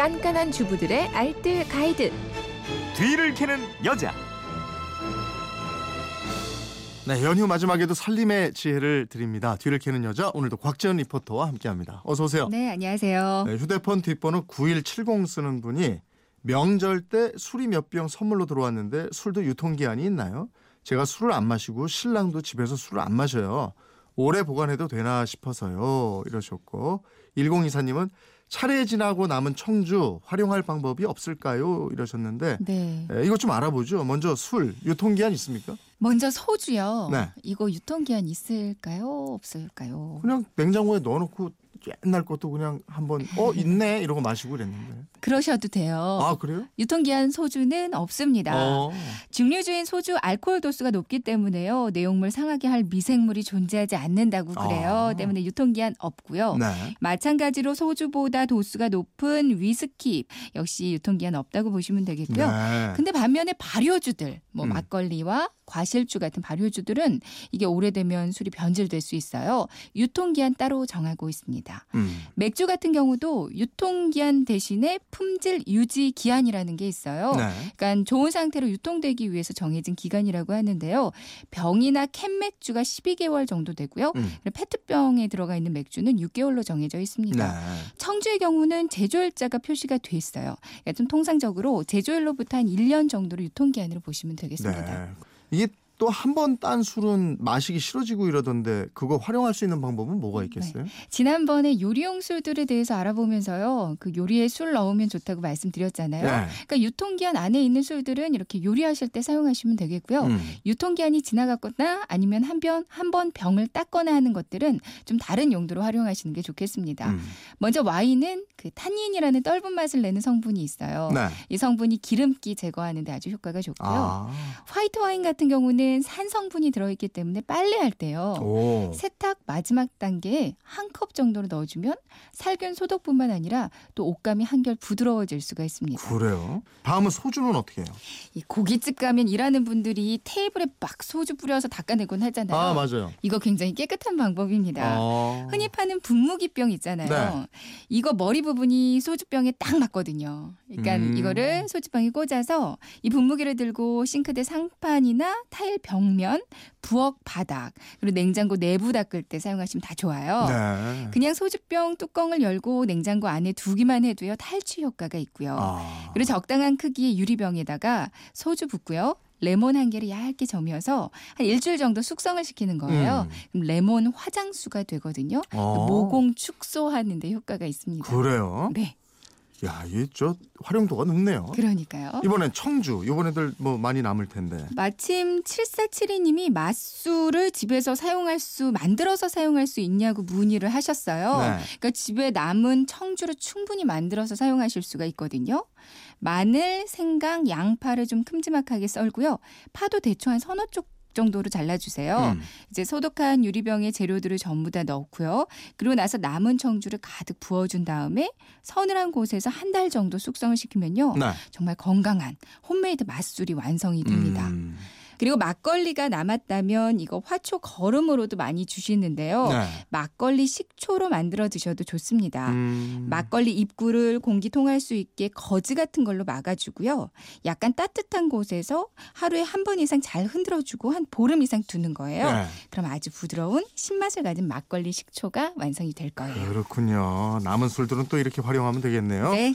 깐깐한 주부들의 알뜰 가이드. 뒤를 캐는 여자. 네, 연휴 마지막에도 살림의 지혜를 드립니다. 뒤를 캐는 여자 오늘도 곽지연 리포터와 함께합니다. 어서 오세요. 네, 안녕하세요. 네, 휴대폰 뒷번호 9170 쓰는 분이 명절 때 술이 몇 병 선물로 들어왔는데 술도 유통기한이 있나요? 제가 술을 안 마시고 신랑도 집에서 술을 안 마셔요. 오래 보관해도 되나 싶어서요. 이러셨고 1024님은 차례 지나고 남은 청주 활용할 방법이 없을까요? 이러셨는데 네. 에, 이것 좀 알아보죠. 먼저 술 유통기한 있습니까? 먼저 소주요. 네. 이거 유통기한 있을까요? 없을까요? 그냥 냉장고에 넣어놓고 옛날 것도 그냥 한번 어 있네 이러고 마시고 그랬는데 그러셔도 돼요. 아 그래요? 유통기한 소주는 없습니다. 어. 증류주인 소주 알코올 도수가 높기 때문에요. 내용물 상하게 할 미생물이 존재하지 않는다고 그래요. 아. 때문에 유통기한 없고요. 네. 마찬가지로 소주보다 도수가 높은 위스키 역시 유통기한 없다고 보시면 되겠고요. 네. 근데 반면에 발효주들, 뭐 음. 막걸리와 과실주 같은 발효주들은 이게 오래되면 술이 변질될 수 있어요. 유통기한 따로 정하고 있습니다. 음. 맥주 같은 경우도 유통기한 대신에 품질 유지 기한이라는 게 있어요. 네. 그러니까 좋은 상태로 유통되기 위해서 정해진 기간이라고 하는데요. 병이나 캔 맥주가 12개월 정도 되고요. 음. 페트병에 들어가 있는 맥주는 6개월로 정해져 있습니다. 네. 청주의 경우는 제조일자가 표시가 돼 있어요. 그러니까 좀 통상적으로 제조일로부터 한 1년 정도로 유통기한으로 보시면 되겠습니다. 네. 이게 또 한 번 딴 술은 마시기 싫어지고 이러던데 그거 활용할 수 있는 방법은 뭐가 있겠어요? 지난번에 요리용 술들에 대해서 알아보면서요. 그 요리에 술 넣으면 좋다고 말씀드렸잖아요. 네. 그러니까 유통기한 안에 있는 술들은 이렇게 요리하실 때 사용하시면 되겠고요. 음. 유통기한이 지나갔거나 아니면 한변한번 병을 닦거나 하는 것들은 좀 다른 용도로 활용하시는 게 좋겠습니다. 음. 먼저 와인은 그 탄닌이라는 떫은 맛을 내는 성분이 있어요. 네. 이 성분이 기름기 제거하는 데 아주 효과가 좋고요. 아. 화이트 와인 같은 경우는 산 성분이 들어있기 때문에 빨래할 때요. 오. 세탁 마지막 단계에 한 컵 정도로 넣어주면 살균 소독뿐만 아니라 또 옷감이 한결 부드러워질 수가 있습니다. 그래요? 다음은 소주는 어떻게 해요? 이 고깃집 가면 일하는 분들이 테이블에 막 소주 뿌려서 닦아내곤 하잖아요. 아 맞아요. 이거 굉장히 깨끗한 방법입니다. 어. 흔히 파는 분무기병 있잖아요. 네. 이거 머리 부 분이 소주병에 딱 맞거든요. 그러니까 음. 이거를 소주병에 꽂아서 이 분무기를 들고 싱크대 상판이나 타일 벽면, 부엌 바닥, 그리고 냉장고 내부 닦을 때 사용하시면 다 좋아요. 네. 그냥 소주병 뚜껑을 열고 냉장고 안에 두기만 해도요 탈취 효과가 있고요. 아. 그리고 적당한 크기의 유리병에다가 소주 붓고요. 레몬 한 개를 얇게 저며서 한 일주일 정도 숙성을 시키는 거예요. 음. 그럼 레몬 화장수가 되거든요. 어. 모공 축소하는 데 효과가 있습니다. 그래요? 네, 야, 이게 저 활용도가 높네요. 그러니까요. 이번엔 청주. 이번 애들 뭐 많이 남을 텐데. 마침 7472님이 맛술을 집에서 사용할 수 만들어서 사용할 수 있냐고 문의를 하셨어요. 네. 그러니까 집에 남은 청주를 충분히 만들어서 사용하실 수가 있거든요. 마늘, 생강, 양파를 좀 큼지막하게 썰고요. 파도 대충 한 서너 쪽 정도로 잘라주세요. 음. 이제 소독한 유리병에 재료들을 전부 다 넣고요. 그리고 나서 남은 청주를 가득 부어준 다음에 서늘한 곳에서 한 달 정도 숙성을 시키면요. 네. 정말 건강한 홈메이드 맛술이 완성이 됩니다. 음. 그리고 막걸리가 남았다면 이거 화초 거름으로도 많이 주시는데요. 네. 막걸리 식초로 만들어 드셔도 좋습니다. 음. 막걸리 입구를 공기 통할 수 있게 거즈 같은 걸로 막아주고요. 약간 따뜻한 곳에서 하루에 한 번 이상 잘 흔들어주고 한 보름 이상 두는 거예요. 네. 그럼 아주 부드러운 신맛을 가진 막걸리 식초가 완성이 될 거예요. 그렇군요. 남은 술들은 또 이렇게 활용하면 되겠네요. 네,